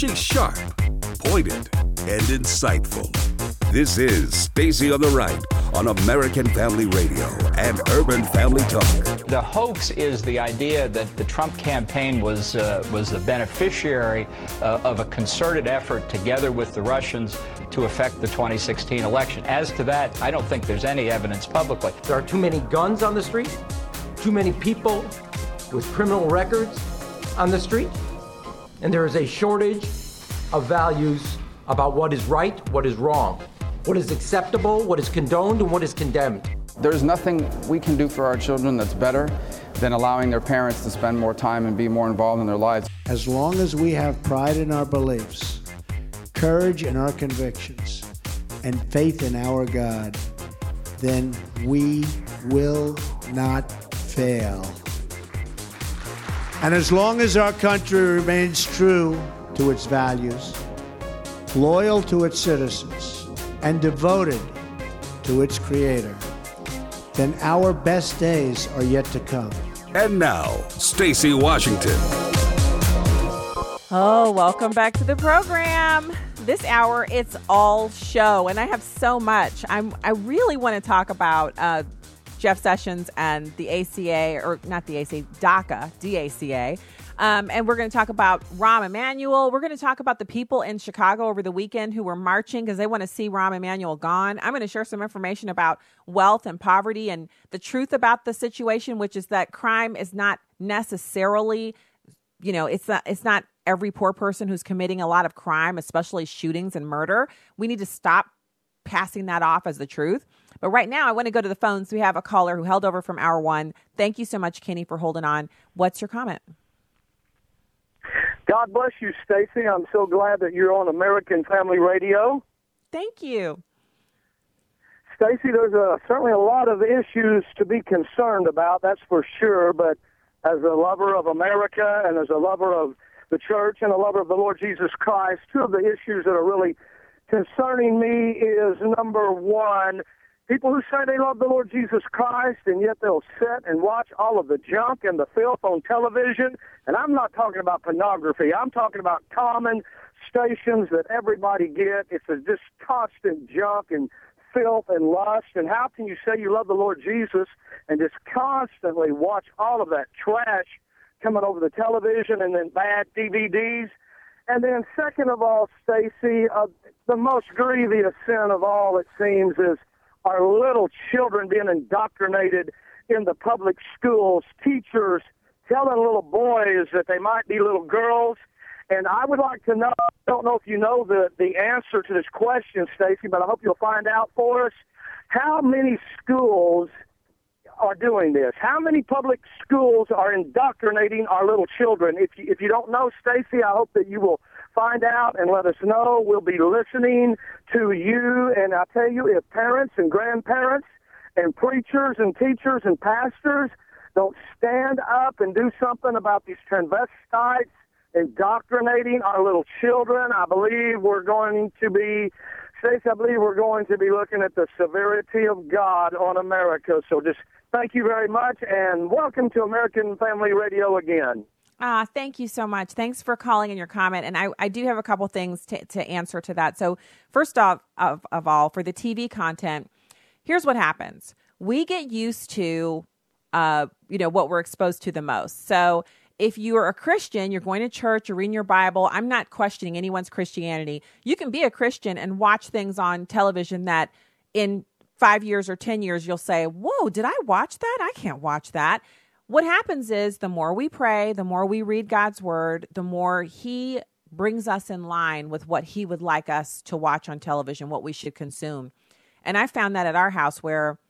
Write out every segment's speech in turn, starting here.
She's sharp, pointed, and insightful. This is Stacy on the Right on American Family Radio and Urban Family Talk. The hoax is the idea that the Trump campaign was uh, was the beneficiary uh, of a concerted effort together with the Russians to affect the 2016 election. As to that, I don't think there's any evidence publicly. There are too many guns on the street, too many people with criminal records on the street, and there is a shortage of values about what is right, what is wrong what is acceptable, what is condoned, and what is condemned. There's nothing we can do for our children that's better than allowing their parents to spend more time and be more involved in their lives. As long as we have pride in our beliefs, courage in our convictions, and faith in our God, then we will not fail. And as long as our country remains true to its values, loyal to its citizens, and devoted to its creator, then our best days are yet to come. And now, Stacy Washington. Oh, welcome back to the program. This hour, it's all show, and I have so much. I'm. I really want to talk about uh, Jeff Sessions and the ACA, or not the ACA, DACA, DACA. Um, and we're going to talk about Rahm Emanuel. We're going to talk about the people in Chicago over the weekend who were marching because they want to see Rahm Emanuel gone. I'm going to share some information about wealth and poverty and the truth about the situation, which is that crime is not necessarily, you know, it's not, it's not every poor person who's committing a lot of crime, especially shootings and murder. We need to stop passing that off as the truth. But right now, I want to go to the phones. We have a caller who held over from hour one. Thank you so much, Kenny, for holding on. What's your comment? God bless you, Stacy. I'm so glad that you're on American Family Radio. Thank you. Stacy, there's a, certainly a lot of issues to be concerned about, that's for sure. But as a lover of America and as a lover of the church and a lover of the Lord Jesus Christ, two of the issues that are really concerning me is number one, People who say they love the Lord Jesus Christ and yet they'll sit and watch all of the junk and the filth on television. And I'm not talking about pornography. I'm talking about common stations that everybody get. It's a just constant junk and filth and lust. And how can you say you love the Lord Jesus and just constantly watch all of that trash coming over the television and then bad DVDs? And then second of all, Stacy, uh, the most grievous sin of all, it seems, is our little children being indoctrinated in the public schools, teachers telling little boys that they might be little girls. And I would like to know, I don't know if you know the, the answer to this question, Stacy, but I hope you'll find out for us. How many schools are doing this? How many public schools are indoctrinating our little children? If you, if you don't know, Stacy, I hope that you will find out and let us know. We'll be listening to you. And I tell you, if parents and grandparents and preachers and teachers and pastors don't stand up and do something about these transvestites indoctrinating our little children, I believe we're going to be, Stacy, I believe we're going to be looking at the severity of God on America. So just thank you very much and welcome to American Family Radio again. Ah, thank you so much. Thanks for calling in your comment. And I, I do have a couple things to, to answer to that. So, first off, of, of all, for the TV content, here's what happens we get used to, uh, you know, what we're exposed to the most. So, if you are a Christian, you're going to church, you're reading your Bible. I'm not questioning anyone's Christianity. You can be a Christian and watch things on television that in five years or 10 years, you'll say, Whoa, did I watch that? I can't watch that what happens is the more we pray, the more we read God's word, the more He brings us in line with what He would like us to watch on television, what we should consume. And I found that at our house where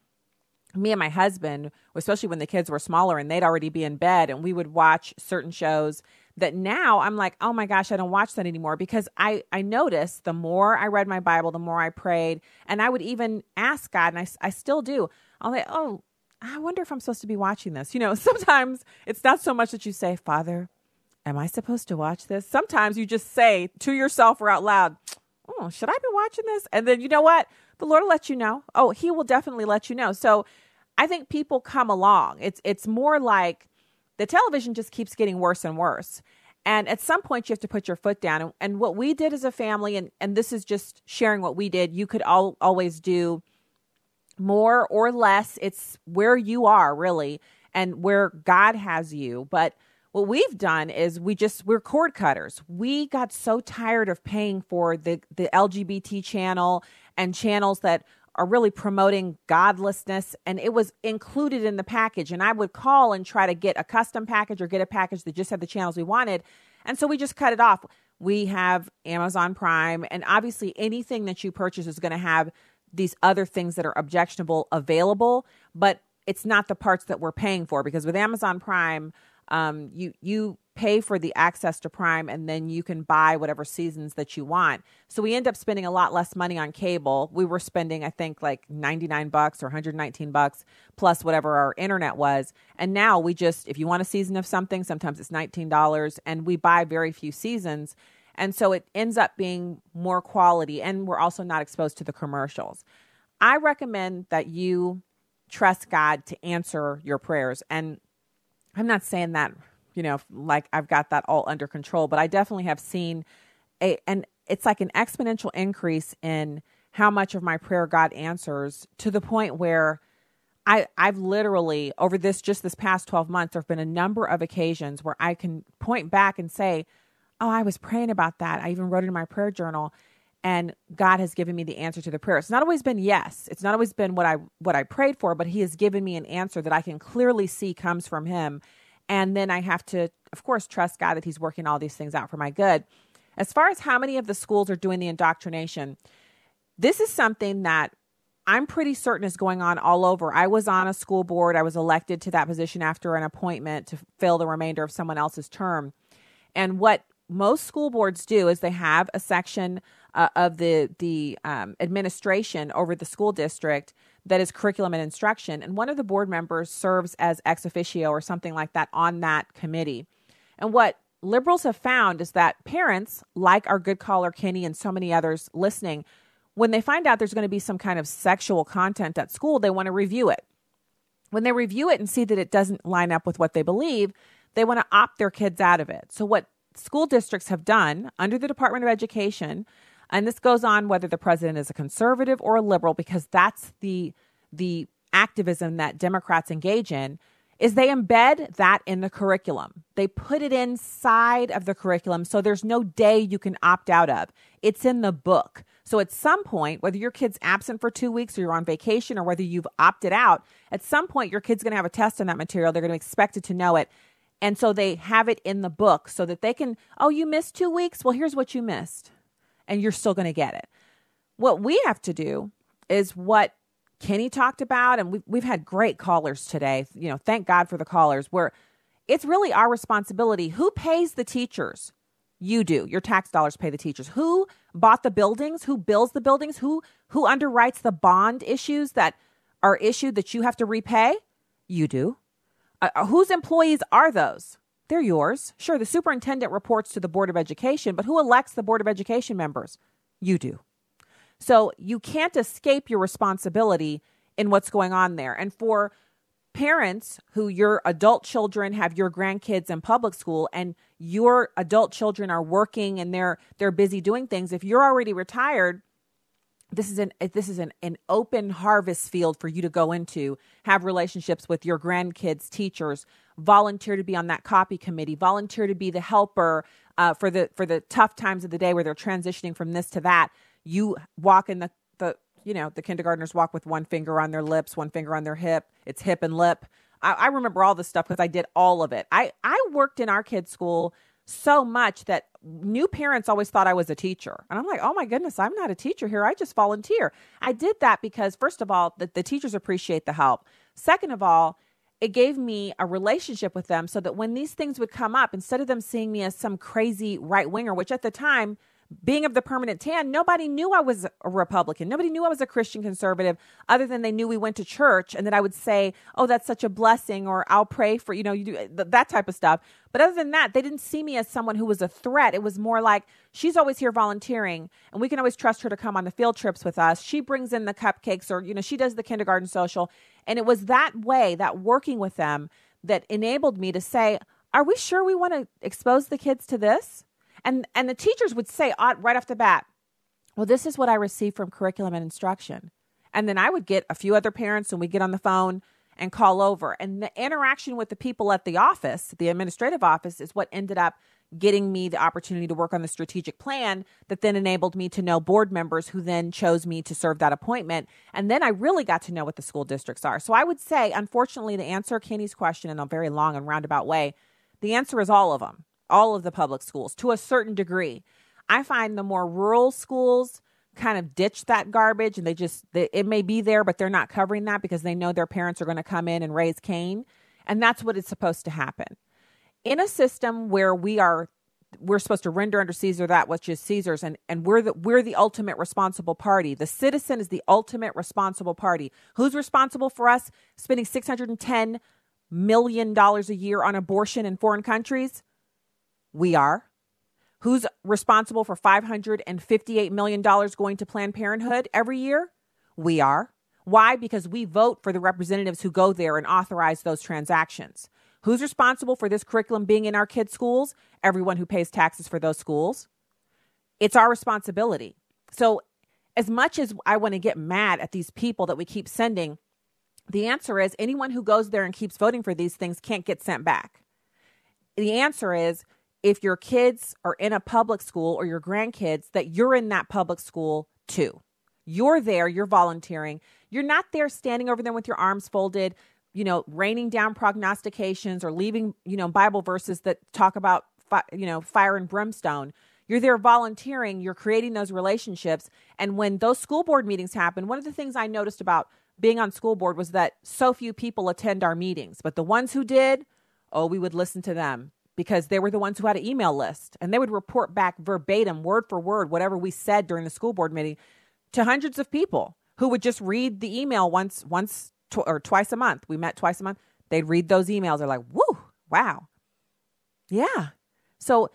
me and my husband, especially when the kids were smaller and they'd already be in bed, and we would watch certain shows that now I'm like, oh my gosh, I don't watch that anymore because I, I noticed the more I read my Bible, the more I prayed, and I would even ask God, and I, I still do. I'll say, oh, I wonder if I'm supposed to be watching this. You know, sometimes it's not so much that you say, Father, am I supposed to watch this? Sometimes you just say to yourself or out loud, Oh, should I be watching this? And then you know what? The Lord will let you know. Oh, He will definitely let you know. So I think people come along. It's it's more like the television just keeps getting worse and worse. And at some point, you have to put your foot down. And, and what we did as a family, and, and this is just sharing what we did, you could all, always do more or less. It's where you are, really, and where God has you. But what we've done is we just we're cord cutters. We got so tired of paying for the the LGBT channel and channels that are really promoting godlessness and it was included in the package and I would call and try to get a custom package or get a package that just had the channels we wanted and so we just cut it off. We have Amazon Prime and obviously anything that you purchase is going to have these other things that are objectionable available, but it's not the parts that we're paying for because with Amazon Prime um, you you pay for the access to Prime and then you can buy whatever seasons that you want. So we end up spending a lot less money on cable. We were spending I think like 99 bucks or 119 bucks plus whatever our internet was. And now we just if you want a season of something, sometimes it's $19 and we buy very few seasons. And so it ends up being more quality and we're also not exposed to the commercials. I recommend that you trust God to answer your prayers and I'm not saying that, you know, like I've got that all under control, but I definitely have seen a, and it's like an exponential increase in how much of my prayer God answers to the point where I, I've literally over this just this past 12 months, there have been a number of occasions where I can point back and say, Oh, I was praying about that. I even wrote it in my prayer journal and God has given me the answer to the prayer. It's not always been yes. It's not always been what I what I prayed for, but he has given me an answer that I can clearly see comes from him. And then I have to of course trust God that he's working all these things out for my good. As far as how many of the schools are doing the indoctrination, this is something that I'm pretty certain is going on all over. I was on a school board. I was elected to that position after an appointment to fill the remainder of someone else's term. And what most school boards do is they have a section uh, of the the um, administration over the school district that is curriculum and instruction, and one of the board members serves as ex officio or something like that on that committee. And what liberals have found is that parents, like our good caller Kenny and so many others listening, when they find out there's going to be some kind of sexual content at school, they want to review it. When they review it and see that it doesn't line up with what they believe, they want to opt their kids out of it. So, what school districts have done under the Department of Education and this goes on whether the president is a conservative or a liberal, because that's the the activism that Democrats engage in, is they embed that in the curriculum. They put it inside of the curriculum so there's no day you can opt out of. It's in the book. So at some point, whether your kid's absent for two weeks or you're on vacation or whether you've opted out, at some point your kid's going to have a test on that material. They're going to be expected to know it. And so they have it in the book so that they can, oh, you missed two weeks? Well, here's what you missed and you're still going to get it. What we have to do is what Kenny talked about, and we've, we've had great callers today. You know, thank God for the callers, where it's really our responsibility. Who pays the teachers? You do. Your tax dollars pay the teachers. Who bought the buildings? Who builds the buildings? Who who underwrites the bond issues that are issued that you have to repay? You do. Uh, uh whose employees are those? They're yours. Sure, the superintendent reports to the Board of Education, but who elects the Board of Education members? You do. So you can't escape your responsibility in what's going on there. And for parents who your adult children have your grandkids in public school and your adult children are working and they're they're busy doing things, if you're already retired, this is an this is an, an open harvest field for you to go into have relationships with your grandkids teachers volunteer to be on that copy committee volunteer to be the helper uh, for the for the tough times of the day where they're transitioning from this to that. You walk in the the you know the kindergartners walk with one finger on their lips one finger on their hip. It's hip and lip. I, I remember all this stuff because i did all of it. I i worked in our kids school so much that new parents always thought I was a teacher. And I'm like, oh my goodness, I'm not a teacher here. I just volunteer. I did that because, first of all, the, the teachers appreciate the help. Second of all, it gave me a relationship with them so that when these things would come up, instead of them seeing me as some crazy right winger, which at the time being of the permanent tan, nobody knew I was a Republican. Nobody knew I was a Christian conservative, other than they knew we went to church and that I would say, "Oh, that's such a blessing," or "I'll pray for you know you do uh, that type of stuff." But other than that, they didn't see me as someone who was a threat. It was more like she's always here volunteering, and we can always trust her to come on the field trips with us. She brings in the cupcakes, or you know, she does the kindergarten social, and it was that way, that working with them, that enabled me to say, are we sure we want to expose the kids to this? And and the teachers would say right off the bat, well, this is what I received from curriculum and instruction. And then I would get a few other parents and we get on the phone and call over. And the interaction with the people at the office, the administrative office, is what ended up getting me the opportunity to work on the strategic plan that then enabled me to know board members who then chose me to serve that appointment. And then I really got to know what the school districts are. So I would say, unfortunately, to answer Kenny's question in a very long and roundabout way, the answer is all of them, all of the public schools to a certain degree. I find the more rural schools kind of ditch that garbage and they just, they, it may be there, but they're not covering that because they know their parents are going to come in and raise Cain. And that's what is supposed to happen in a system where we are we're supposed to render under Caesar that which is Caesar's, and, and we're the we're the ultimate responsible party. The citizen is the ultimate responsible party. Who's responsible for us spending six hundred and ten million dollars a year on abortion in foreign countries? We are. Who's responsible for five hundred and fifty-eight million dollars going to Planned Parenthood every year? We are. Why? Because we vote for the representatives who go there and authorize those transactions. Who's responsible for this curriculum being in our kids' schools? Everyone who pays taxes for those schools. It's our responsibility. So, as much as I want to get mad at these people that we keep sending, the answer is anyone who goes there and keeps voting for these things can't get sent back. The answer is if your kids are in a public school or your grandkids, that you're in that public school too. You're there, you're volunteering. You're not there standing over there with your arms folded, you know, raining down prognostications or leaving, you know, Bible verses that talk about, fi- you know, fire and brimstone. You're there volunteering, you're creating those relationships. And when those school board meetings happen, one of the things I noticed about being on school board was that so few people attend our meetings. But the ones who did, oh, we would listen to them because they were the ones who had an email list and they would report back verbatim, word for word, whatever we said during the school board meeting to hundreds of people who would just read the email once once tw- or twice a month. We met twice a month. They'd read those emails. They're like, woo, wow. Yeah. So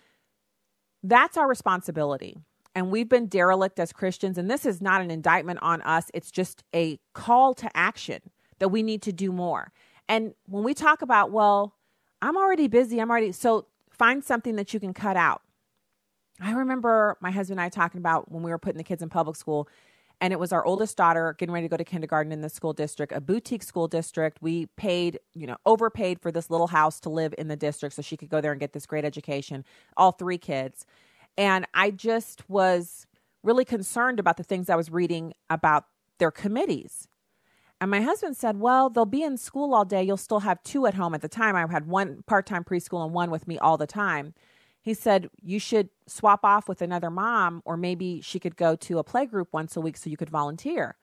that's our responsibility. And we've been derelict as Christians. And this is not an indictment on us, it's just a call to action that we need to do more. And when we talk about, well, I'm already busy, I'm already, so find something that you can cut out. I remember my husband and I talking about when we were putting the kids in public school and it was our oldest daughter getting ready to go to kindergarten in the school district, a boutique school district. We paid, you know, overpaid for this little house to live in the district so she could go there and get this great education, all three kids. And I just was really concerned about the things I was reading about their committees. And my husband said, Well, they'll be in school all day. You'll still have two at home. At the time, I had one part time preschool and one with me all the time. He said you should swap off with another mom or maybe she could go to a play group once a week so you could volunteer.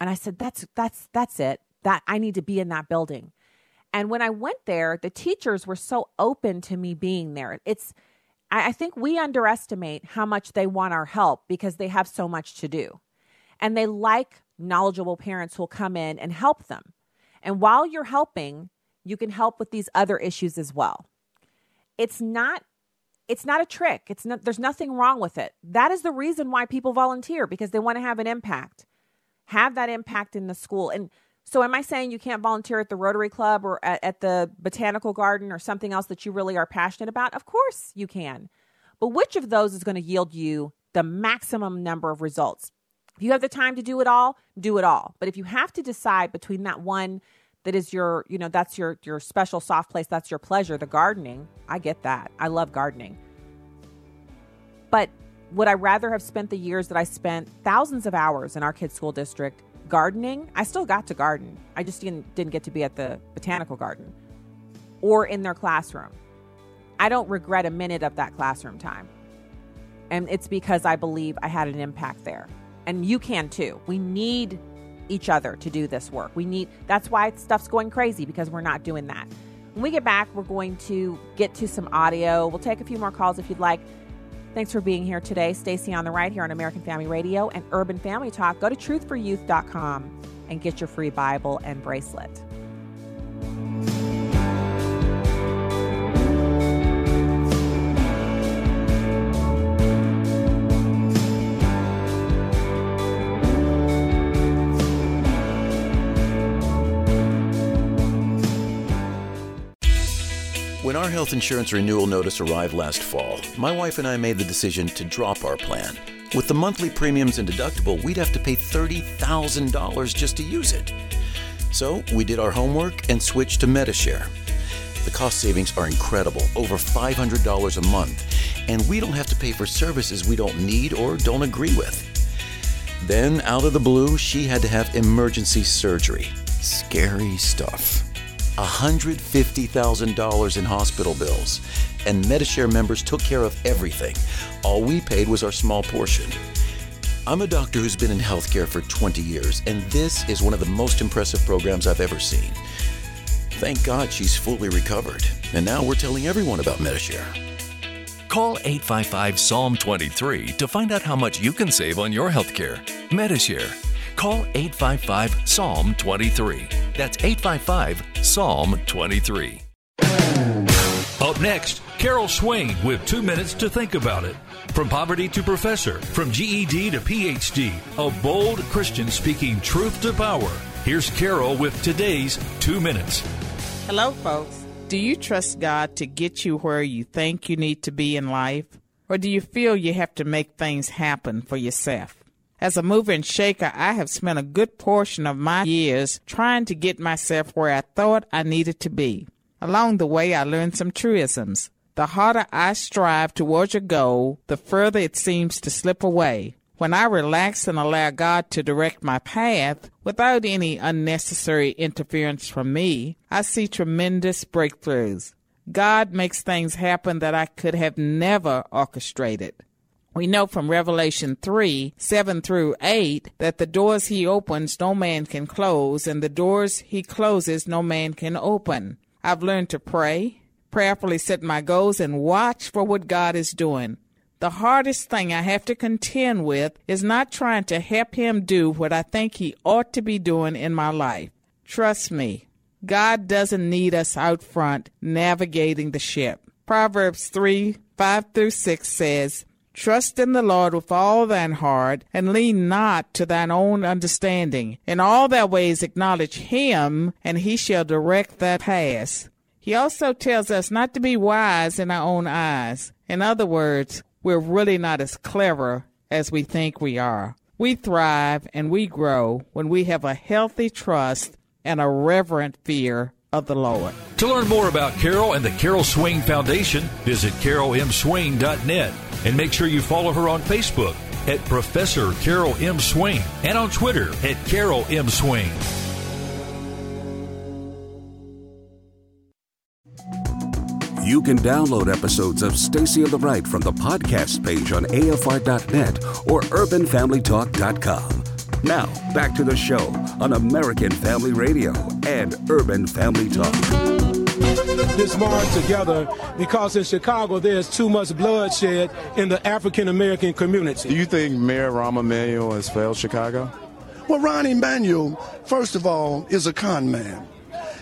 And i said that's that's that's it. That i need to be in that building. And when i went there the teachers were so open to me being there. It's i, I think we underestimate how much they want our help because they have so much to do. And they like knowledgeable parents who'll come in and help them and while you're helping you can help with these other issues as well it's not it's not a trick. It's not there's nothing wrong with it. That is the reason why people volunteer because they want to have an impact. Have that impact in the school. And so am I saying you can't volunteer at the Rotary Club or at, at the botanical garden or something else that you really are passionate about? Of course you can. But which of those is going to yield you the maximum number of results? If you have the time to do it all, do it all. But if you have to decide between that one that is your, you know, that's your your special soft place, that's your pleasure, the gardening. I get that. I love gardening. But would I rather have spent the years that I spent thousands of hours in our kids' school district gardening? I still got to garden. I just didn't, didn't get to be at the botanical garden or in their classroom. I don't regret a minute of that classroom time. And it's because I believe I had an impact there. And you can too. We need each other to do this work. We need that's why stuff's going crazy because we're not doing that. When we get back, we're going to get to some audio. We'll take a few more calls if you'd like. Thanks for being here today. Stacy on the right here on American Family Radio and Urban Family Talk. Go to truthforyouth.com and get your free Bible and bracelet. Our health insurance renewal notice arrived last fall, my wife and I made the decision to drop our plan. With the monthly premiums and deductible, we'd have to pay $30,000 just to use it. So we did our homework and switched to Medi-Share. The cost savings are incredible, over $500 a month, and we don't have to pay for services we don't need or don't agree with. Then, out of the blue, she had to have emergency surgery. Scary stuff. $150,000 in hospital bills, and Medi-Share members took care of everything. All we paid was our small portion. I'm a doctor who's been in healthcare for 20 years, and this is one of the most impressive programs I've ever seen. Thank God she's fully recovered, and now we're telling everyone about Medi-Share. Call 855 Psalm 23 to find out how much you can save on your healthcare. Medi-Share. Call 855 Psalm 23. That's 855 Psalm 23. Up next, Carol Swain with two minutes to think about it. From poverty to professor, from GED to PhD, a bold Christian speaking truth to power. Here's Carol with today's two minutes. Hello, folks. Do you trust God to get you where you think you need to be in life? Or do you feel you have to make things happen for yourself? As a mover and shaker, I have spent a good portion of my years trying to get myself where I thought I needed to be. Along the way, I learned some truisms. The harder I strive towards a goal, the further it seems to slip away. When I relax and allow God to direct my path without any unnecessary interference from me, I see tremendous breakthroughs. God makes things happen that I could have never orchestrated. We know from Revelation 3 7 through 8 that the doors he opens no man can close, and the doors he closes no man can open. I've learned to pray, prayerfully set my goals, and watch for what God is doing. The hardest thing I have to contend with is not trying to help him do what I think he ought to be doing in my life. Trust me, God doesn't need us out front navigating the ship. Proverbs 3 5 through 6 says, Trust in the Lord with all thine heart, and lean not to thine own understanding. In all thy ways acknowledge him, and he shall direct thy paths. He also tells us not to be wise in our own eyes. In other words, we're really not as clever as we think we are. We thrive and we grow when we have a healthy trust and a reverent fear of the Lord. To learn more about Carol and the Carol Swain Foundation, visit carolmswain.net and make sure you follow her on Facebook at Professor Carol M. Swain and on Twitter at Carol M. Swain. You can download episodes of Stacy on the Right from the podcast page on AFR.net or UrbanFamilyTalk.com. Now, back to the show on American Family Radio and Urban Family Talk. This march together because in Chicago there's too much bloodshed in the African American community. Do you think Mayor Rahm Emanuel has failed Chicago? Well, Rahm Emanuel, first of all, is a con man.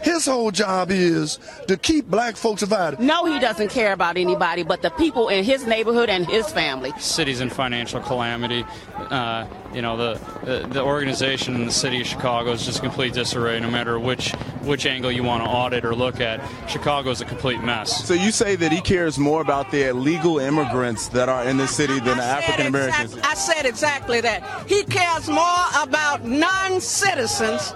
His whole job is to keep black folks divided. No, he doesn't care about anybody but the people in his neighborhood and his family. City's in financial calamity. Uh, you know, the, the, the organization in the city of Chicago is just complete disarray. No matter which which angle you want to audit or look at, Chicago is a complete mess. So you say that he cares more about the illegal immigrants that are in the city than the African Americans. Exactly, I said exactly that. He cares more about non-citizens,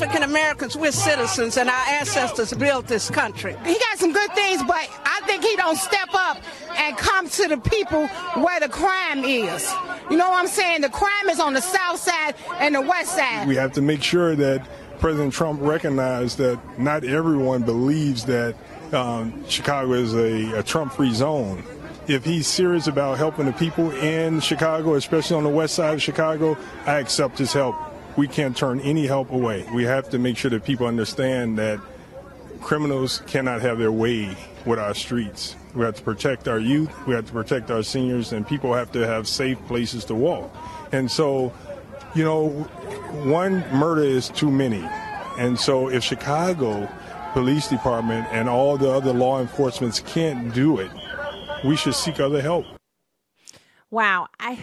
African Americans. We're citizens, and our ancestors built this country. He got some good things, but I think he don't step up and come to the people where the crime is. You know what I'm saying? The crime is on the south side and the west side. We have to make sure that President Trump recognized that not everyone believes that um, Chicago is a, a Trump-free zone. If he's serious about helping the people in Chicago, especially on the west side of Chicago, I accept his help. We can't turn any help away. We have to make sure that people understand that criminals cannot have their way with our streets. We have to protect our youth, we have to protect our seniors, and people have to have safe places to walk. And so, you know, one murder is too many. And so if Chicago Police Department and all the other law enforcements can't do it, we should seek other help. Wow. I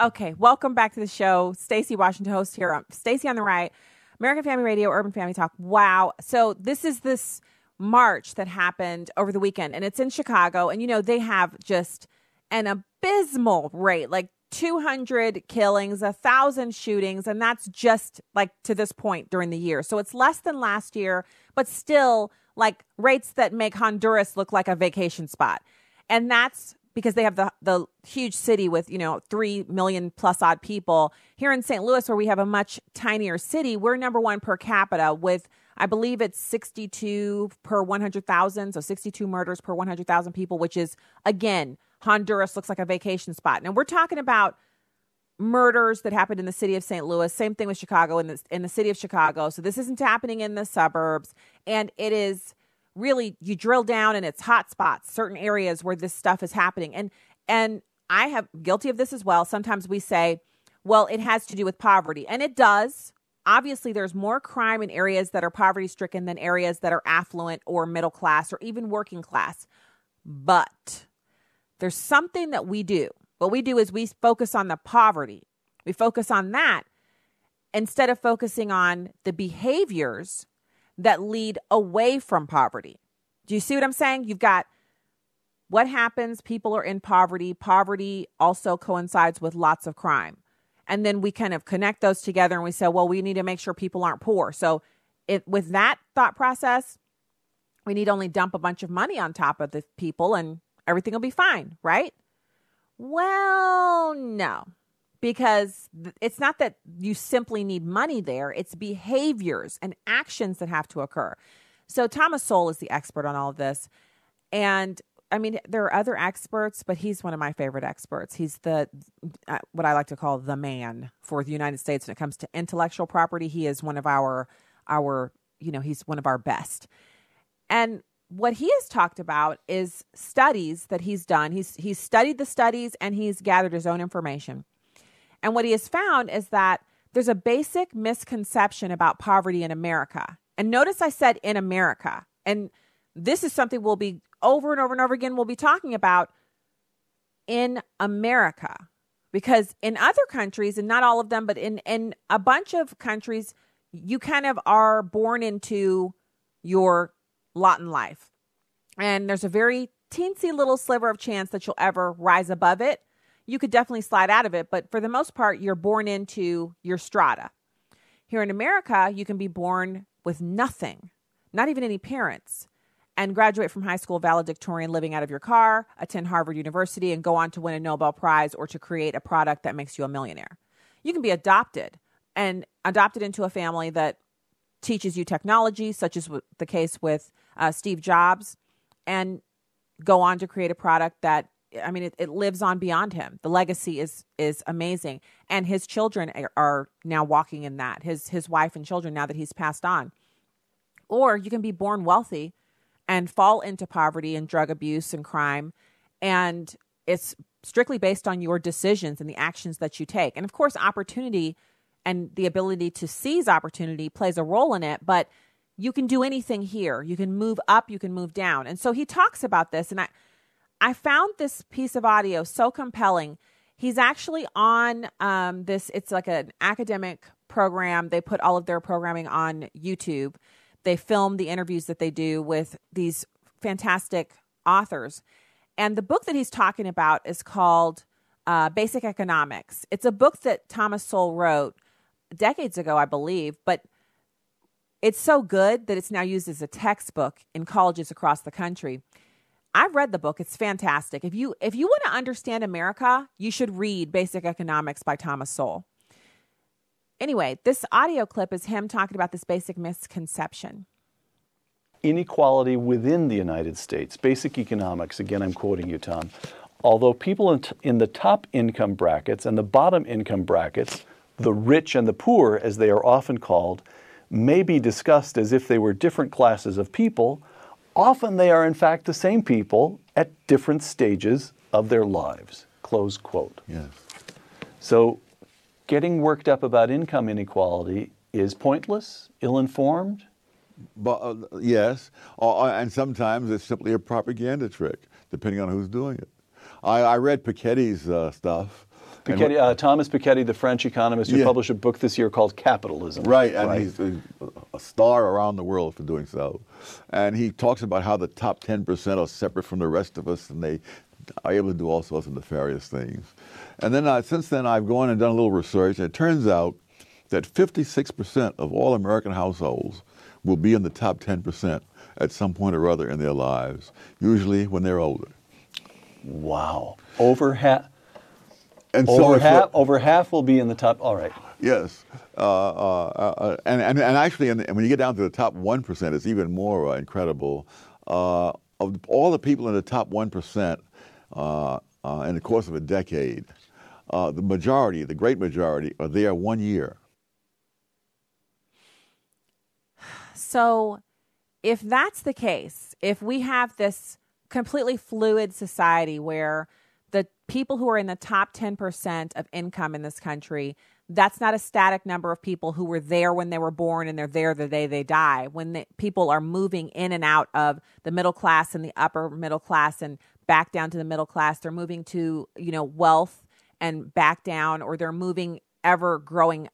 okay, welcome back to the show. Stacy Washington host here. Stacy on the right. American Family Radio, Urban Family Talk. Wow. So this is this march that happened over the weekend, and it's in Chicago. And, you know, they have just an abysmal rate like 200 killings, a thousand shootings, and that's just like to this point during the year. So it's less than last year, but still like rates that make Honduras look like a vacation spot. And that's because they have the the huge city with, you know, 3 million plus odd people. Here in St. Louis where we have a much tinier city, we're number 1 per capita with I believe it's 62 per 100,000, so 62 murders per 100,000 people, which is again, Honduras looks like a vacation spot. Now we're talking about murders that happened in the city of St. Louis. Same thing with Chicago in the in the city of Chicago. So this isn't happening in the suburbs, and it is really you drill down and it's hot spots, certain areas where this stuff is happening. And and I have guilty of this as well. Sometimes we say, well, it has to do with poverty, and it does. Obviously, there's more crime in areas that are poverty stricken than areas that are affluent or middle class or even working class. But there's something that we do. What we do is we focus on the poverty. We focus on that instead of focusing on the behaviors that lead away from poverty. Do you see what I'm saying? You've got what happens, people are in poverty. Poverty also coincides with lots of crime. And then we kind of connect those together and we say, well, we need to make sure people aren't poor. So, it, with that thought process, we need only dump a bunch of money on top of the people and everything will be fine, right? Well, no because it's not that you simply need money there, it's behaviors and actions that have to occur. So, Thomas Sowell is the expert on all of this. And I mean, there are other experts, but he's one of my favorite experts. He's the uh, what I like to call the man for the United States when it comes to intellectual property. He is one of our our you know he's one of our best. And what he has talked about is studies that he's done. He's he's studied the studies and he's gathered his own information. And what he has found is that there's a basic misconception about poverty in America. And notice I said in America. And this is something we'll be over and over and over again, we'll be talking about in America. Because in other countries, and not all of them, but in, in a bunch of countries, you kind of are born into your lot in life. And there's a very teensy little sliver of chance that you'll ever rise above it you could definitely slide out of it, but for the most part, you're born into your strata. Here in America, you can be born with nothing, not even any parents, and graduate from high school valedictorian living out of your car, attend Harvard University, and go on to win a Nobel Prize or to create a product that makes you a millionaire. You can be adopted and adopted into a family that teaches you technology, such as the case with uh, Steve Jobs, and go on to create a product that I mean, it, it lives on beyond him. The legacy is is amazing, and his children are now walking in that. His his wife and children now that he's passed on. Or you can be born wealthy, and fall into poverty and drug abuse and crime, and it's strictly based on your decisions and the actions that you take. And of course, opportunity and the ability to seize opportunity plays a role in it, but you can do anything here. You can move up, you can move down. And so he talks about this, and I I found this piece of audio so compelling. He's actually on um, this, it's like an academic program. They put all of their programming on YouTube. They film the interviews that they do with these fantastic authors. And the book that he's talking about is called uh, Basic Economics. It's a book that Thomas Sowell wrote decades ago, I believe, but it's so good that it's now used as a textbook in colleges across the country. I've read the book. It's fantastic. If you if you want to understand America, you should read Basic Economics by Thomas Sowell. Anyway, this audio clip is him talking about this basic misconception. Inequality within the United States, basic economics, again, I'm quoting you, Tom. Although people in, t- in the top income brackets and the bottom income brackets, the rich and the poor, as they are often called, may be discussed as if they were different classes of people, Often they are, in fact, the same people at different stages of their lives. Close quote. Yes. So, getting worked up about income inequality is pointless, ill informed? But, uh, yes, uh, and sometimes it's simply a propaganda trick, depending on who's doing it. I, I read Piketty's uh, stuff, Piketty, uh, Thomas Piketty, the French economist, who Yeah. published a book this year called Capitalism. Right, and he's a, a star around the world for doing so. And he talks about how the top 10% are separate from the rest of us and they are able to do all sorts of nefarious things. And then uh, since then, I've gone and done a little research, and it turns out that 56% of all American households will be in the top 10% at some point or other in their lives, usually when they're older. Wow. Over half. And over if half. it- Over half will be in the top. All right. Yes, uh, uh, uh, and, and and actually, and when you get down to the top one percent, it's even more uh, incredible. Uh, of all the people in the top one percent uh, uh, in the course of a decade, uh, the majority, the great majority, are there one year. So, if that's the case, if we have this completely fluid society where the people who are in the top 10% of income in this country, that's not a static number of people who were there when they were born and they're there the day they die. When the, people are moving in and out of the middle class and the upper middle class and back down to the middle class, they're moving to, you know, wealth and back down or they're moving ever growing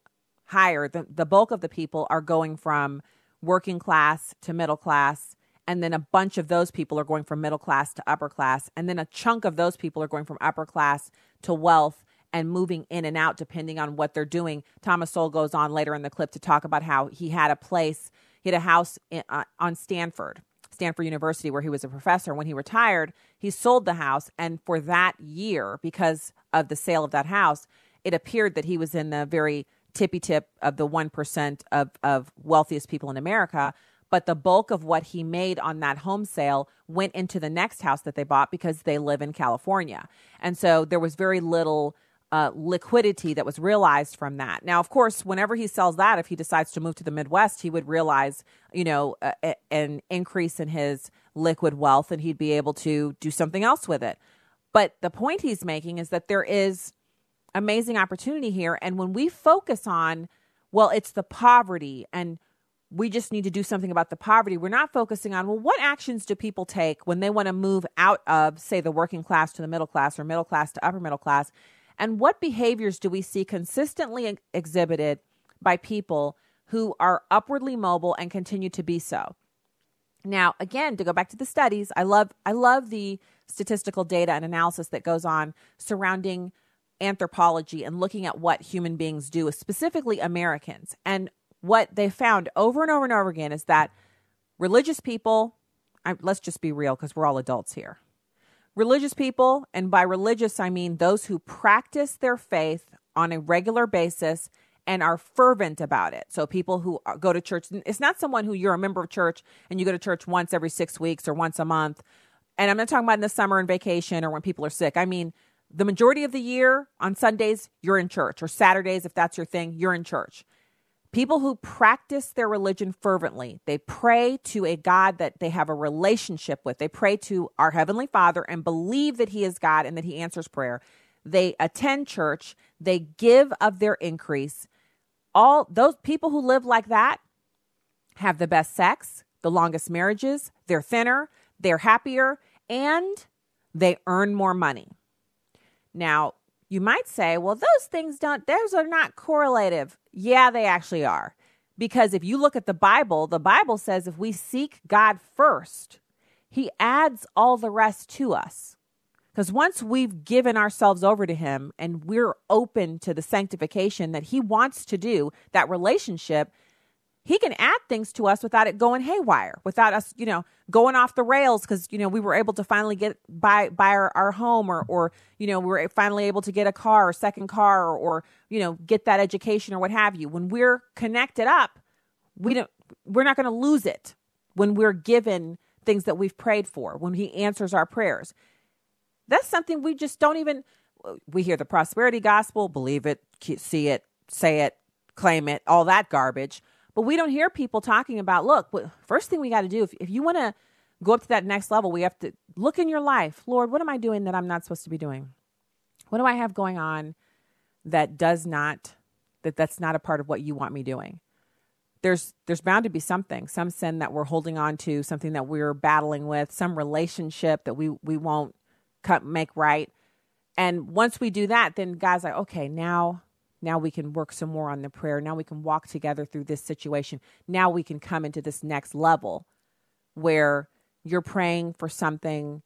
higher. The, the bulk of the people are going from working class to middle class. And then a bunch of those people are going from middle class to upper class. And then a chunk of those people are going from upper class to wealth and moving in and out depending on what they're doing. Thomas Sowell goes on later in the clip to talk about how he had a place, he had a house in, uh, on Stanford, Stanford University, where he was a professor. When he retired, he sold the house. And for that year, because of the sale of that house, it appeared that he was in the very tippy tip of the 1% of, of wealthiest people in America. But the bulk of what he made on that home sale went into the next house that they bought because they live in California. And so there was very little uh, liquidity that was realized from that. Now, of course, whenever he sells that, if he decides to move to the Midwest, he would realize, you know, a, a, an increase in his liquid wealth and he'd be able to do something else with it. But the point he's making is that there is amazing opportunity here. And when we focus on, well, it's the poverty and we just need to do something about the poverty. We're not focusing on, well, what actions do people take when they want to move out of, say, the working class to the middle class or middle class to upper middle class? And what behaviors do we see consistently exhibited by people who are upwardly mobile and continue to be so? Now, again, to go back to the studies, I love I love the statistical data and analysis that goes on surrounding anthropology and looking at what human beings do, specifically Americans. And what they found over and over and over again is that religious people, I, let's just be real because we're all adults here. Religious people, and by religious, I mean those who practice their faith on a regular basis and are fervent about it. So people who uh, go to church, it's not someone who you're a member of church and you go to church once every six weeks or once a month. And I'm not talking about in the summer and vacation or when people are sick. I mean, the majority of the year on Sundays, you're in church, or Saturdays, if that's your thing, you're in church. People who practice their religion fervently, they pray to a God that they have a relationship with. They pray to our Heavenly Father and believe that He is God and that He answers prayer. They attend church, they give of their increase. All those people who live like that have the best sex, the longest marriages, they're thinner, they're happier, and they earn more money. Now, you might say, well, those things don't, those are not correlative. Yeah, they actually are. Because if you look at the Bible, the Bible says if we seek God first, He adds all the rest to us. Because once we've given ourselves over to Him and we're open to the sanctification that He wants to do, that relationship, He can add things to us without it going haywire, without us, you know, going off the rails because, you know, we were able to finally get buy buy our, our home or or, you know, we were finally able to get a car or second car or, or, you know, get that education or what have you. When we're connected up, we don't we're not going to lose it when we're given things that we've prayed for, when He answers our prayers. That's something we just don't even. We hear the prosperity gospel, believe it, see it, say it, claim it, all that garbage. But we don't hear people talking about, look, first thing we got to do, if, if you want to go up to that next level, we have to look in your life. Lord, what am I doing that I'm not supposed to be doing? What do I have going on that does not, that that's not a part of what you want me doing? There's there's bound to be something, some sin that we're holding on to, something that we're battling with, some relationship that we we won't cut make right. And once we do that, then God's like, okay, now now we can work some more on the prayer. Now we can walk together through this situation. Now we can come into this next level where you're praying for something,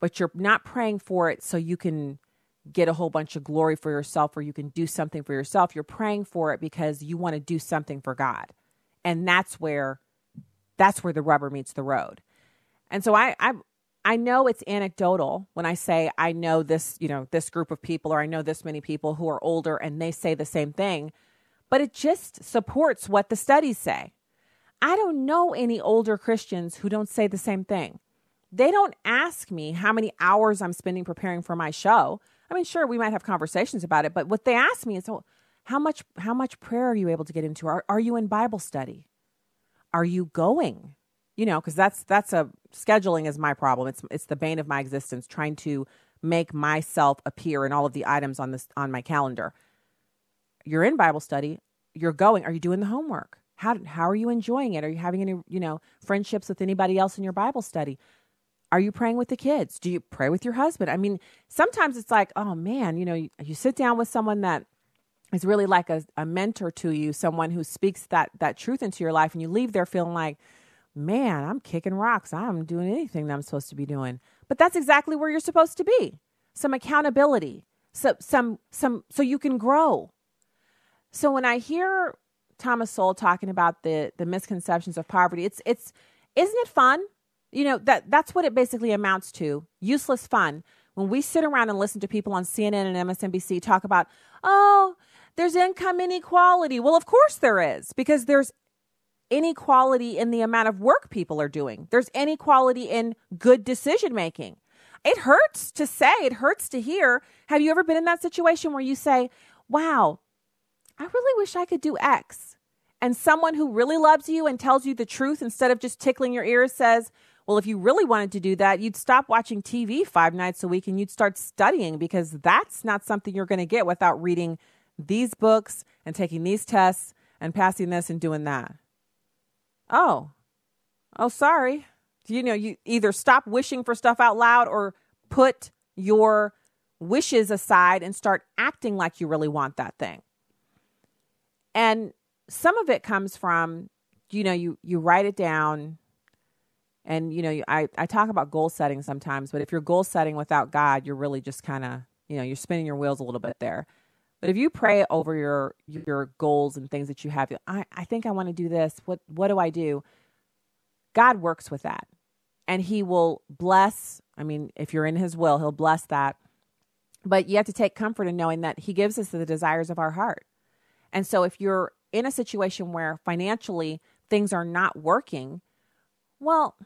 but you're not praying for it so you can get a whole bunch of glory for yourself or you can do something for yourself. You're praying for it because you want to do something for God. And that's where that's where the rubber meets the road. And so I I I know it's anecdotal when I say I know this, you know, this group of people or I know this many people who are older and they say the same thing, but it just supports what the studies say. I don't know any older Christians who don't say the same thing. They don't ask me how many hours I'm spending preparing for my show. I mean, sure, we might have conversations about it, but what they ask me is, oh, how much how much prayer are you able to get into? Are, are you in Bible study? Are you going? You know, because that's that's a scheduling is my problem. It's it's the bane of my existence, trying to make myself appear in all of the items on this on my calendar. You're in Bible study. You're going. Are you doing the homework? How how are you enjoying it? Are you having any you know friendships with anybody else in your Bible study? Are you praying with the kids? Do you pray with your husband? I mean, sometimes it's like, oh man, you know, you, you sit down with someone that is really like a, a mentor to you, someone who speaks that that truth into your life, and you leave there feeling like, man, I'm kicking rocks. I'm doing anything that I'm supposed to be doing. But that's exactly where you're supposed to be. Some accountability, so, some some so you can grow. So when I hear Thomas Sowell talking about the the misconceptions of poverty, it's it's isn't it fun? You know, that that's what it basically amounts to. Useless fun. When we sit around and listen to people on CNN and MSNBC talk about, "Oh, there's income inequality." Well, of course there is, because there's inequality in the amount of work people are doing. There's inequality in good decision making. It hurts to say, it hurts to hear. Have you ever been in that situation where you say, "Wow, I really wish I could do X." And someone who really loves you and tells you the truth instead of just tickling your ears says, well, if you really wanted to do that, you'd stop watching TV five nights a week and you'd start studying because that's not something you're going to get without reading these books and taking these tests and passing this and doing that. Oh, oh, sorry. You know, you either stop wishing for stuff out loud or put your wishes aside and start acting like you really want that thing. And some of it comes from, you know, you you write it down, and you know I, I talk about goal setting sometimes but if you're goal setting without god you're really just kind of you know you're spinning your wheels a little bit there but if you pray over your your goals and things that you have i, I think i want to do this what what do i do god works with that and he will bless i mean if you're in his will he'll bless that but you have to take comfort in knowing that he gives us the desires of our heart and so if you're in a situation where financially things are not working well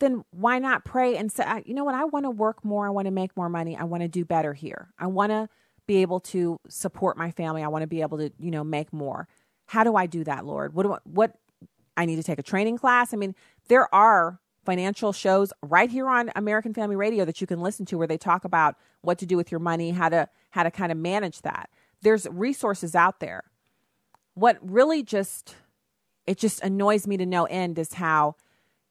then why not pray and say, you know what, I want to work more. I want to make more money. I want to do better here. I want to be able to support my family. I want to be able to, you know, make more. How do I do that, Lord? What do I, what I need to take a training class? I mean, there are financial shows right here on American Family Radio that you can listen to where they talk about what to do with your money, how to how to kind of manage that. There's resources out there. What really just it just annoys me to no end is how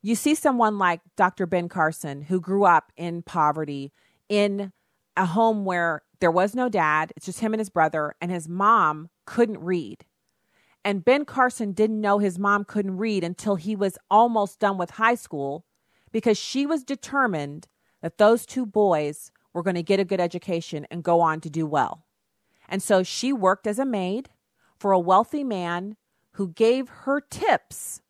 you see someone like Dr. Ben Carson, who grew up in poverty in a home where there was no dad, it's just him and his brother, and his mom couldn't read. And Ben Carson didn't know his mom couldn't read until he was almost done with high school because she was determined that those two boys were going to get a good education and go on to do well. And so she worked as a maid for a wealthy man who gave her tips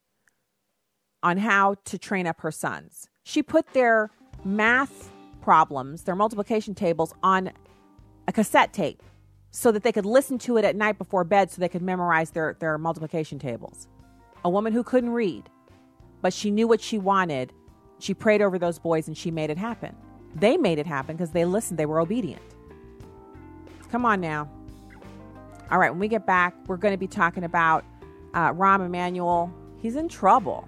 on how to train up her sons. She put their math problems, their multiplication tables, on a cassette tape so that they could listen to it at night before bed so they could memorize their, their multiplication tables. A woman who couldn't read, but she knew what she wanted. She prayed over those boys and she made it happen. They made it happen because they listened, they were obedient. Come on now. All right, when we get back, we're going to be talking about uh, Rahm Emanuel. He's in trouble.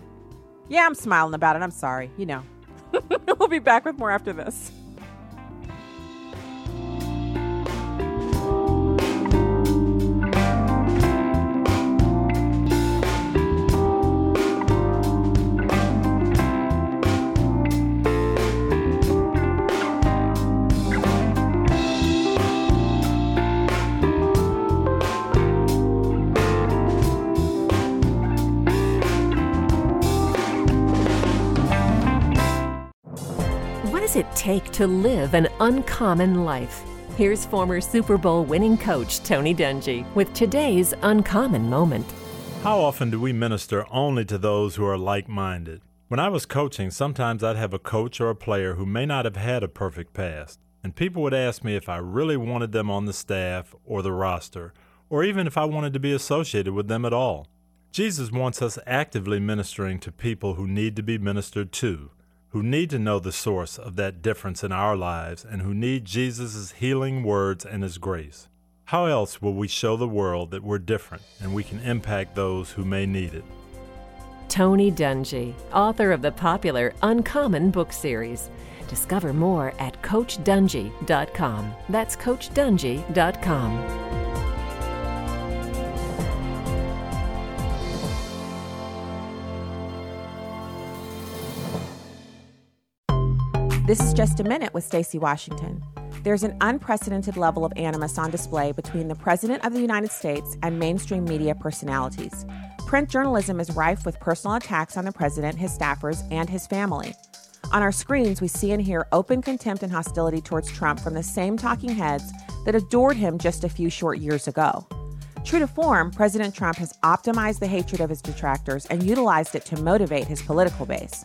Yeah, I'm smiling about it. I'm sorry. You know. we'll be back with more after this. To live an uncommon life? Here's former Super Bowl winning coach Tony Dungy with today's uncommon moment. How often do we minister only to those who are like minded? When I was coaching, sometimes I'd have a coach or a player who may not have had a perfect past, and people would ask me if I really wanted them on the staff or the roster, or even if I wanted to be associated with them at all. Jesus wants us actively ministering to people who need to be ministered to, who need to know the source of that difference in our lives, and who need Jesus' healing words and His grace. How else will we show the world that we're different and we can impact those who may need it? Tony Dungy, author of the popular Uncommon book series. Discover more at CoachDungy.com. That's CoachDungy.com. This is just a minute with Stacy Washington. There's an unprecedented level of animus on display between the President of the United States and mainstream media personalities. Print journalism is rife with personal attacks on the president, his staffers, and his family. On our screens, we see and hear open contempt and hostility towards Trump from the same talking heads that adored him just a few short years ago. True to form, President Trump has optimized the hatred of his detractors and utilized it to motivate his political base.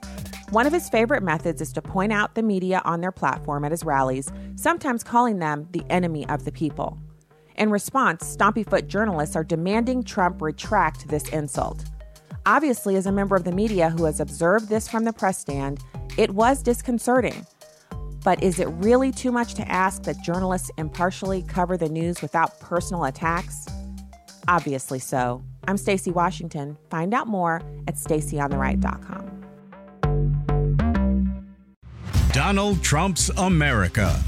One of his favorite methods is to point out the media on their platform at his rallies, sometimes calling them the enemy of the people. In response, stompy-foot journalists are demanding Trump retract this insult. Obviously, as a member of the media who has observed this from the press stand, it was disconcerting. But is it really too much to ask that journalists impartially cover the news without personal attacks? Obviously so. I'm Stacy Washington. Find out more at stacyontheright.com. Donald Trump's America.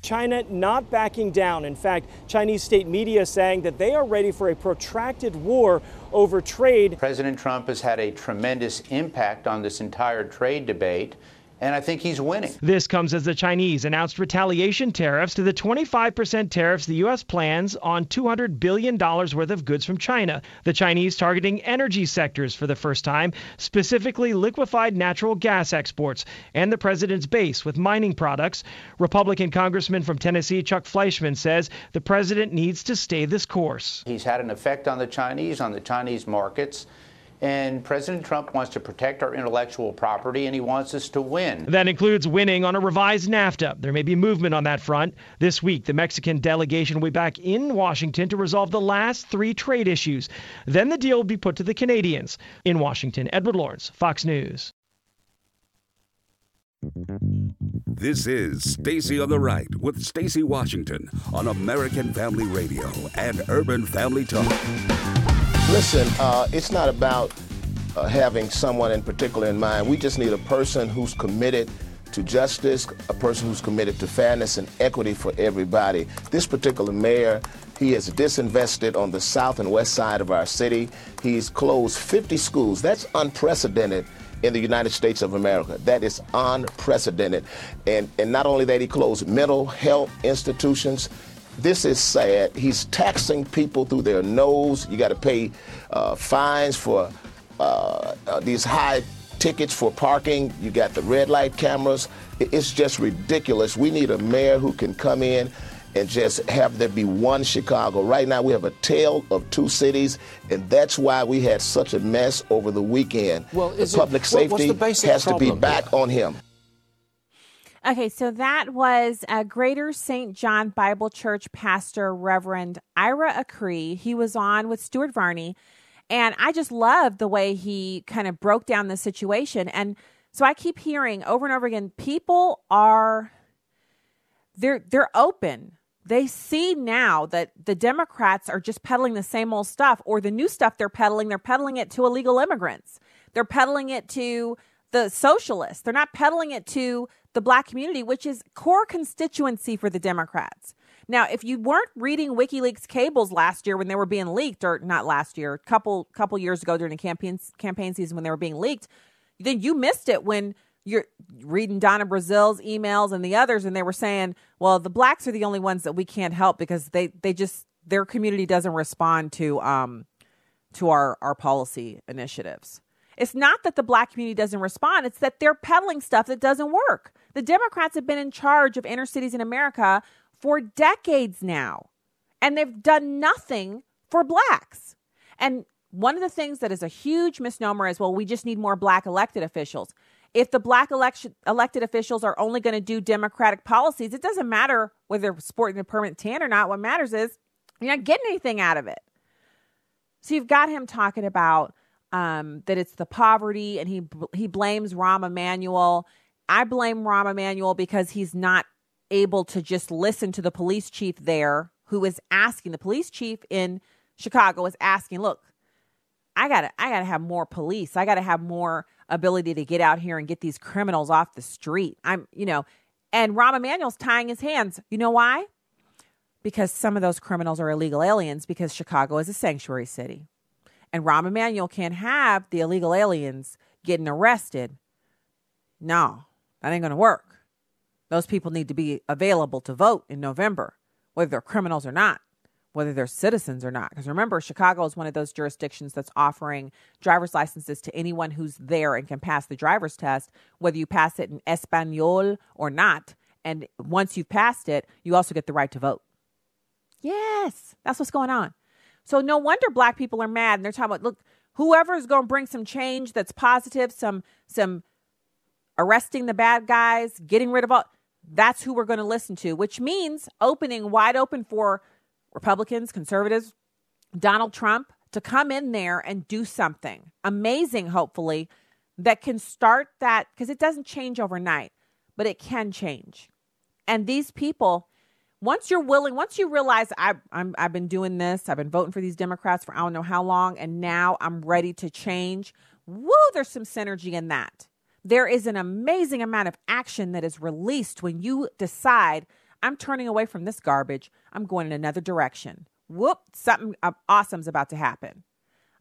China not backing down. In fact, Chinese state media saying that they are ready for a protracted war over trade. President Trump has had a tremendous impact on this entire trade debate and I think he's winning. This comes as the Chinese announced retaliation tariffs to the 25% tariffs the U.S. plans on $200 billion worth of goods from China. The Chinese targeting energy sectors for the first time, specifically liquefied natural gas exports, and the president's base with mining products. Republican Congressman from Tennessee Chuck Fleischmann says the president needs to stay this course. He's had an effect on the Chinese, on the Chinese markets. And President Trump wants to protect our intellectual property and he wants us to win. That includes winning on a revised NAFTA. There may be movement on that front. This week, the Mexican delegation will be back in Washington to resolve the last three trade issues. Then the deal will be put to the Canadians. In Washington, Edward Lawrence, Fox News. This is Stacy on the Right with Stacy Washington on American Family Radio and Urban Family Talk. Listen, uh, it's not about uh, having someone in particular in mind. We just need a person who's committed to justice, a person who's committed to fairness and equity for everybody. This particular mayor, he has disinvested on the south and west side of our city. He's closed 50 schools. That's unprecedented in the United States of America. That is unprecedented. And, and not only that, he closed mental health institutions. This is sad. He's taxing people through their nose. You got to pay uh, fines for uh, uh, these high tickets for parking. You got the red light cameras. It's just ridiculous. We need a mayor who can come in and just have there be one Chicago. Right now, we have a tale of two cities, and that's why we had such a mess over the weekend. Well, the public it, safety has to be here? back on him. Okay, so that was a Greater St. John Bible Church pastor, Reverend Ira Acree. He was on with Stuart Varney, and I just loved the way he kind of broke down the situation. And so I keep hearing over and over again, people are they're they're open. They see now that the Democrats are just peddling the same old stuff, or the new stuff they're peddling, they're peddling it to illegal immigrants. They're peddling it to the socialists. They're not peddling it to the black community, which is core constituency for the Democrats. Now, if you weren't reading WikiLeaks cables last year when they were being leaked, or not last year, a couple couple years ago during the campaign campaign season when they were being leaked, then you missed it when you're reading Donna Brazile's emails and the others, and they were saying, "Well, the blacks are the only ones that we can't help because they they just their community doesn't respond to um to our our policy initiatives." It's not that the black community doesn't respond, it's that they're peddling stuff that doesn't work. The Democrats have been in charge of inner cities in America for decades now, and they've done nothing for blacks. And one of the things that is a huge misnomer is well, we just need more black elected officials. If the black election, elected officials are only going to do Democratic policies, it doesn't matter whether they're sporting a permanent tan or not. What matters is you're not getting anything out of it. So you've got him talking about um, that it's the poverty, and he he blames Rahm Emanuel. I blame Rahm Emanuel because he's not able to just listen to the police chief there, who is asking the police chief in Chicago is asking, look, I gotta I gotta have more police. I gotta have more ability to get out here and get these criminals off the street. I'm you know, and Rahm Emanuel's tying his hands. You know why? Because some of those criminals are illegal aliens because Chicago is a sanctuary city. And Rahm Emanuel can't have the illegal aliens getting arrested. No, that ain't gonna work. Those people need to be available to vote in November, whether they're criminals or not whether they're citizens or not. Because remember, Chicago is one of those jurisdictions that's offering driver's licenses to anyone who's there and can pass the driver's test, whether you pass it in Espanol or not. And once you've passed it, you also get the right to vote. Yes, that's what's going on. So no wonder black people are mad and they're talking about look, whoever is going to bring some change that's positive, some some arresting the bad guys, getting rid of all that's who we're going to listen to, which means opening wide open for Republicans, conservatives, Donald Trump to come in there and do something amazing, hopefully, that can start that because it doesn't change overnight, but it can change. And these people, once you're willing, once you realize I, I'm, I've been doing this, I've been voting for these Democrats for I don't know how long, and now I'm ready to change. Woo, there's some synergy in that. There is an amazing amount of action that is released when you decide I'm turning away from this garbage. I'm going in another direction. Whoop, something awesome's about to happen.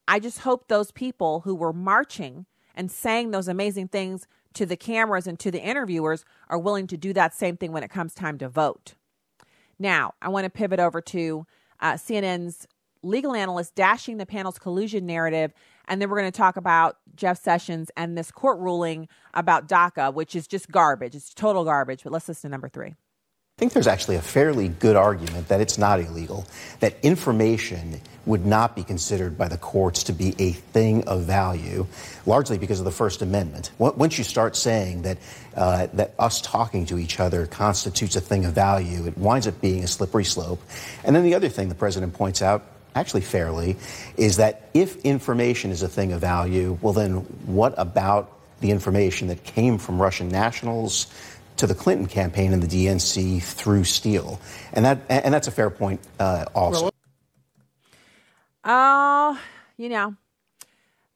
I just hope those people who were marching and saying those amazing things to the cameras and to the interviewers are willing to do that same thing when it comes time to vote. Now, I want to pivot over to uh, CNN's legal analyst dashing the panel's collusion narrative. And then we're going to talk about Jeff Sessions and this court ruling about DACA, which is just garbage. It's total garbage. But let's listen to number three. I think there's actually a fairly good argument that it's not illegal, that information would not be considered by the courts to be a thing of value, largely because of the First Amendment. Once you start saying that, uh, that us talking to each other constitutes a thing of value, it winds up being a slippery slope. And then the other thing the president points out, actually fairly, is that if information is a thing of value, well, then what about the information that came from Russian nationals? To the Clinton campaign and the DNC through Steele, and that and that's a fair point uh, also. Uh, you know,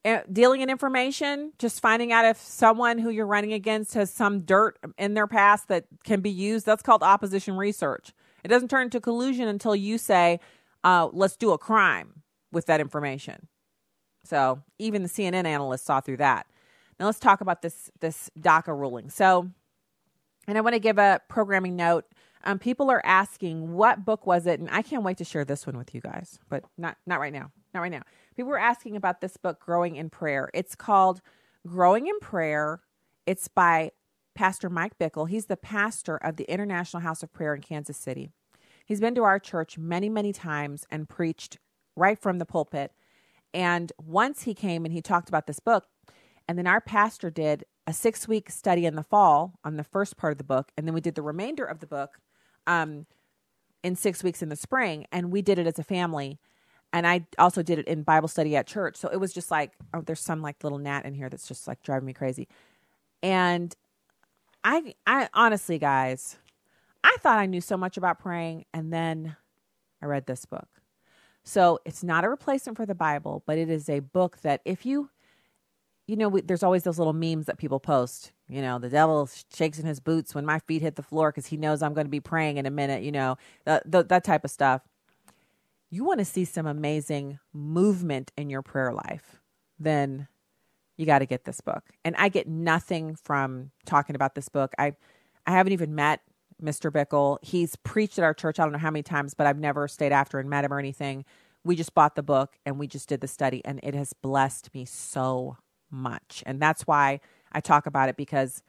eh, dealing in information, just finding out if someone who you're running against has some dirt in their past that can be used. That's called opposition research. It doesn't turn into collusion until you say, uh, "Let's do a crime with that information." So even the CNN analysts saw through that. Now let's talk about this this DACA ruling. So and I want to give a programming note. Um, people are asking what book was it, and I can't wait to share this one with you guys, but not not right now. Not right now. People were asking about this book, Growing in Prayer. It's called Growing in Prayer. It's by Pastor Mike Bickle. He's the pastor of the International House of Prayer in Kansas City. He's been to our church many, many times and preached right from the pulpit. And once he came and he talked about this book, and then our pastor did a six week study in the fall on the first part of the book, and then we did the remainder of the book um, in six weeks in the spring, and we did it as a family. And I also did it in Bible study at church. So it was just like, oh, there's some like little gnat in here that's just like driving me crazy. And I, I honestly, guys, I thought I knew so much about praying, and then I read this book. So it's not a replacement for the Bible, but it is a book that if you you know, we, there's always those little memes that people post. You know, the devil shakes in his boots when my feet hit the floor because he knows I'm going to be praying in a minute. You know, the, the, that type of stuff. You want to see some amazing movement in your prayer life, then you got to get this book. And I get nothing from talking about this book. I, I haven't even met Mr. Bickle. He's preached at our church. I don't know how many times, but I've never stayed after and met him or anything. We just bought the book and we just did the study, and it has blessed me so much. And that's why I talk about it because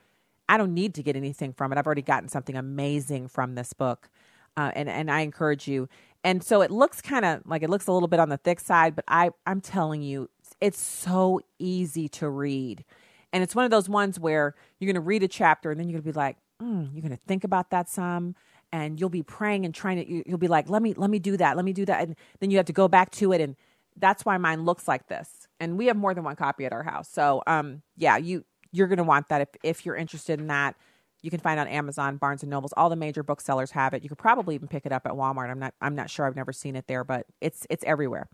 I don't need to get anything from it. I've already gotten something amazing from this book. Uh, and, and I encourage you. And so it looks kind of like it looks a little bit on the thick side, but I, I'm telling you, it's so easy to read. And it's one of those ones where you're going to read a chapter and then you're going to be like, mm, you're going to think about that some and you'll be praying and trying to you'll be like let me let me do that let me do that and then you have to go back to it and that's why mine looks like this. And we have more than one copy at our house. So um yeah you you're to want that if if you're interested in that. You can find on amazon barnes and nobles. All the major booksellers have it. You could probably even pick it up at walmart. I'm not i'm not sure. I've never seen it there but it's it's everywhere.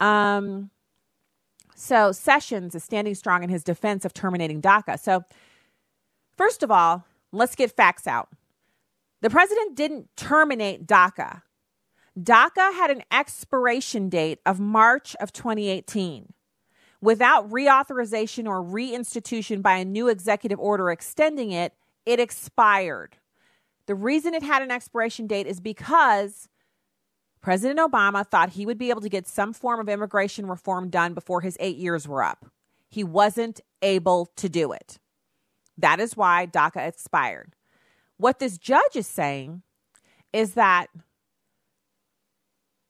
Um so sessions is standing strong in his defense of terminating daca. So first of all let's get facts out. The president didn't terminate DACA. DACA had an expiration date of March of 2018. Without reauthorization or reinstitution by a new executive order extending it, it expired. The reason it had an expiration date is because President Obama thought he would be able to get some form of immigration reform done before his eight years were up. He wasn't able to do it. That is why DACA expired. What this judge is saying is that,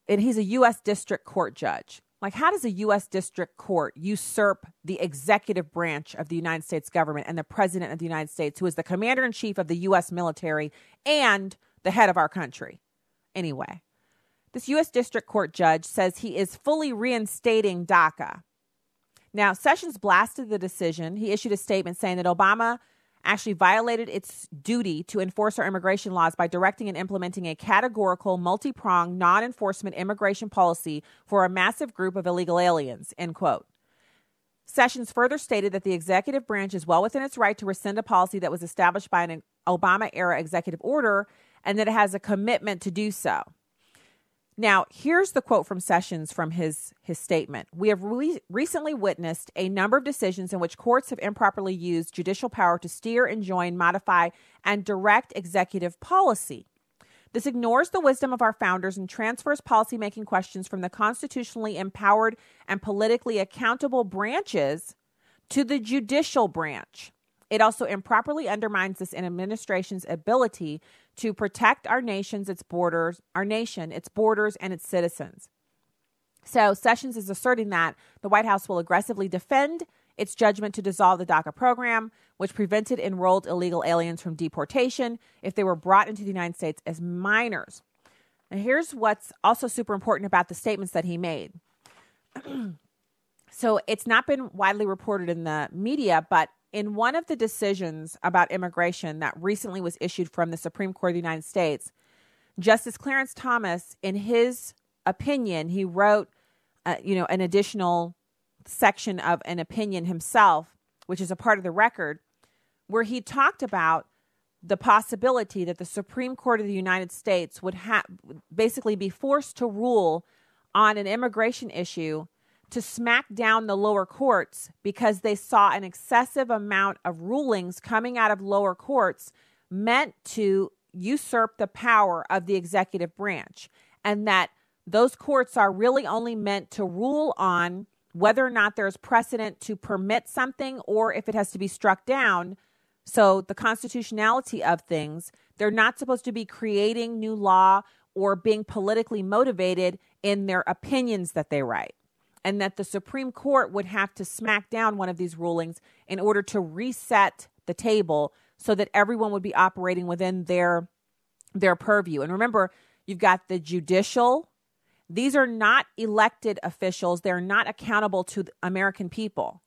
and he's a U.S. District Court judge. Like, how does a U.S. District Court usurp the executive branch of the United States government and the President of the United States, who is the commander in chief of the U.S. military and the head of our country? Anyway, this U.S. District Court judge says he is fully reinstating DACA. Now, Sessions blasted the decision. He issued a statement saying that Obama actually violated its duty to enforce our immigration laws by directing and implementing a categorical, multi pronged, non enforcement immigration policy for a massive group of illegal aliens. End quote. Sessions further stated that the executive branch is well within its right to rescind a policy that was established by an Obama era executive order and that it has a commitment to do so. Now, here's the quote from Sessions from his, his statement. We have re- recently witnessed a number of decisions in which courts have improperly used judicial power to steer, enjoin, modify, and direct executive policy. This ignores the wisdom of our founders and transfers policymaking questions from the constitutionally empowered and politically accountable branches to the judicial branch. It also improperly undermines this administration's ability to protect our nation's its borders, our nation, its borders, and its citizens. So Sessions is asserting that the White House will aggressively defend its judgment to dissolve the DACA program, which prevented enrolled illegal aliens from deportation if they were brought into the United States as minors. Now, here's what's also super important about the statements that he made. so, it's not been widely reported in the media, but in one of the decisions about immigration that recently was issued from the Supreme Court of the United States, Justice Clarence Thomas, in his opinion, he wrote, uh, you know, an additional section of an opinion himself, which is a part of the record, where he talked about the possibility that the Supreme Court of the United States would ha- basically be forced to rule on an immigration issue to smack down the lower courts because they saw an excessive amount of rulings coming out of lower courts meant to usurp the power of the executive branch and that those courts are really only meant to rule on whether or not there's precedent to permit something or if it has to be struck down. So the constitutionality of things they're not supposed to be creating new law or being politically motivated in their opinions that they write and that the Supreme Court would have to smack down one of these rulings in order to reset the table so that everyone would be operating within their their purview. And remember, you've got the judicial. These are not elected officials. They're not accountable to the American people.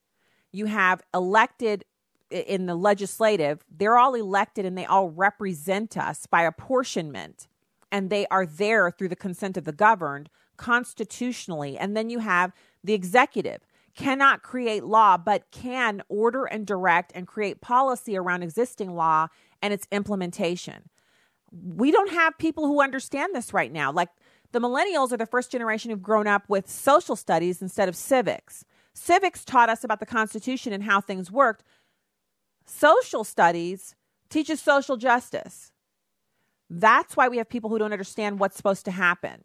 You have elected in the legislative, they're all elected and they all represent us by apportionment. And they are there through the consent of the governed constitutionally. And then you have the executive cannot create law, but can order and direct and create policy around existing law and its implementation. We don't have people who understand this right now. Like the millennials are the first generation who've grown up with social studies instead of civics. Civics taught us about the Constitution and how things worked. Social studies teaches social justice. That's why we have people who don't understand what's supposed to happen.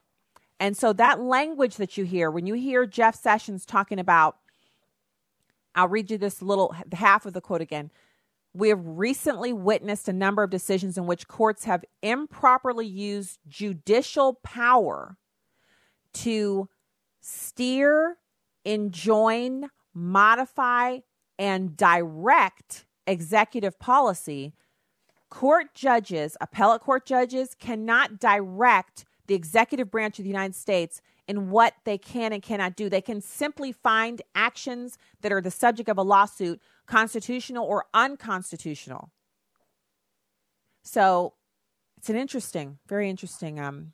And so that language that you hear, when you hear Jeff Sessions talking about I'll read you this little half of the quote again. We have recently witnessed a number of decisions in which courts have improperly used judicial power to steer, enjoin, modify, and direct executive policy. Court judges, appellate court judges, cannot direct the executive branch of the United States in what they can and cannot do. They can simply find actions that are the subject of a lawsuit constitutional or unconstitutional. So it's an interesting, very interesting um,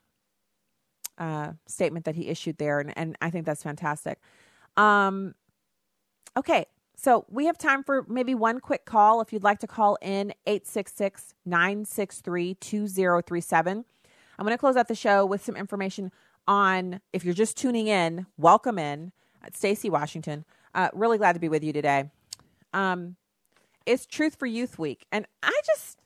uh, statement that he issued there, and, and I think that's fantastic. Um, okay, so we have time for maybe one quick call. If you'd like to call in, 866 963 2037. I'm going to close out the show with some information on, if you're just tuning in, welcome in. Stacy Washington. Uh, really glad to be with you today. Um, it's Truth for Youth Week. And I just,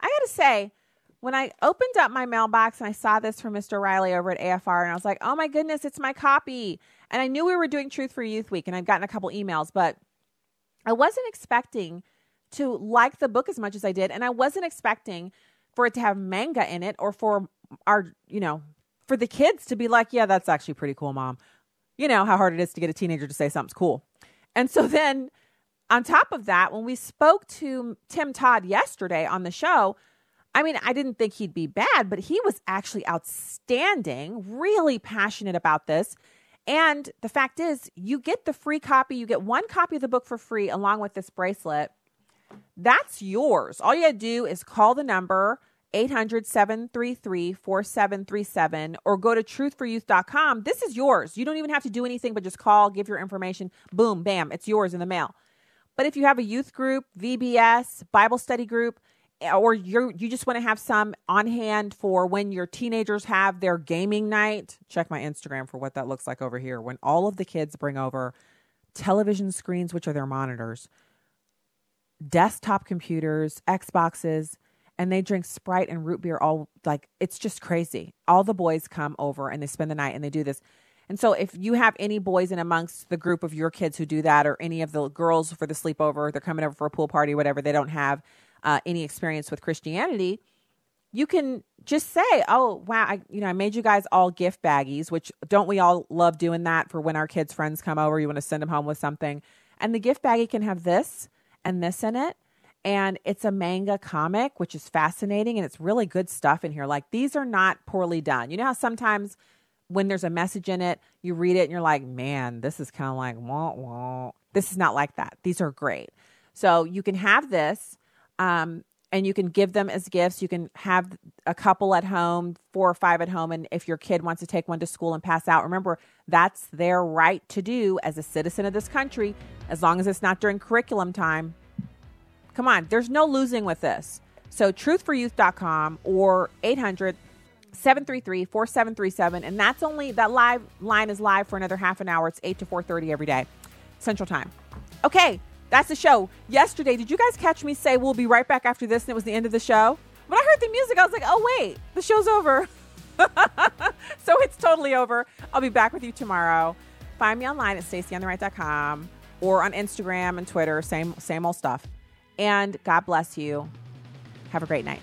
I got to say, when I opened up my mailbox and I saw this from Mr. Riley over at AFR, and I was like, oh my goodness, it's my copy. And I knew we were doing Truth for Youth Week, and I've gotten a couple emails, but I wasn't expecting to like the book as much as I did. And I wasn't expecting for it to have manga in it or for our, you know, for the kids to be like, yeah, that's actually pretty cool, mom. You know how hard it is to get a teenager to say something's cool. And so then on top of that, when we spoke to Tim Todd yesterday on the show, I mean, I didn't think he'd be bad, but he was actually outstanding, really passionate about this. And the fact is, you get the free copy, you get one copy of the book for free along with this bracelet. That's yours. All you got to do is call the number 800 733 4737 or go to truthforyouth.com. This is yours. You don't even have to do anything but just call, give your information. Boom, bam, it's yours in the mail. But if you have a youth group, VBS, Bible study group, eh, or you're you just want to have some on hand for when your teenagers have their gaming night, check my Instagram for what that looks like over here. When all of the kids bring over television screens, which are their monitors, desktop computers, Xboxes, and they drink Sprite and root beer all like it's just crazy. All the boys come over and they spend the night and they do this. And so if you have any boys in amongst the group of your kids who do that or any of the girls for the sleepover, they're coming over for a pool party, whatever, they don't have uh, any experience with Christianity, you can just say, "Oh, wow, I, you know, I made you guys all gift baggies." Which don't we all love doing that for when our kids' friends come over? You want to send them home with something, and the gift baggie can have this and this in it, and it's a manga comic, which is fascinating and it's really good stuff in here. Like these are not poorly done. You know how sometimes when there's a message in it, you read it and you're like, man, this is kind of like wah wah. This is not like that. These are great. So you can have this. Um, and you can give them as gifts. You can have a couple at home, four or five at home. And if your kid wants to take one to school and pass out, remember that's their right to do as a citizen of this country, as long as it's not during curriculum time. Come on, there's no losing with this. So truthforyouth.com or 800 733 4737 and that's only that live line is live for another half an hour. It's 8 to 4:30 every day Central Time. Okay, that's the show. Yesterday, did you guys catch me say we'll be right back after this and it was the end of the show? When I heard the music, I was like, "Oh wait, the show's over." so it's totally over. I'll be back with you tomorrow. Find me online at stacyontheright.com or on Instagram and Twitter, same same old stuff. And God bless you. Have a great night.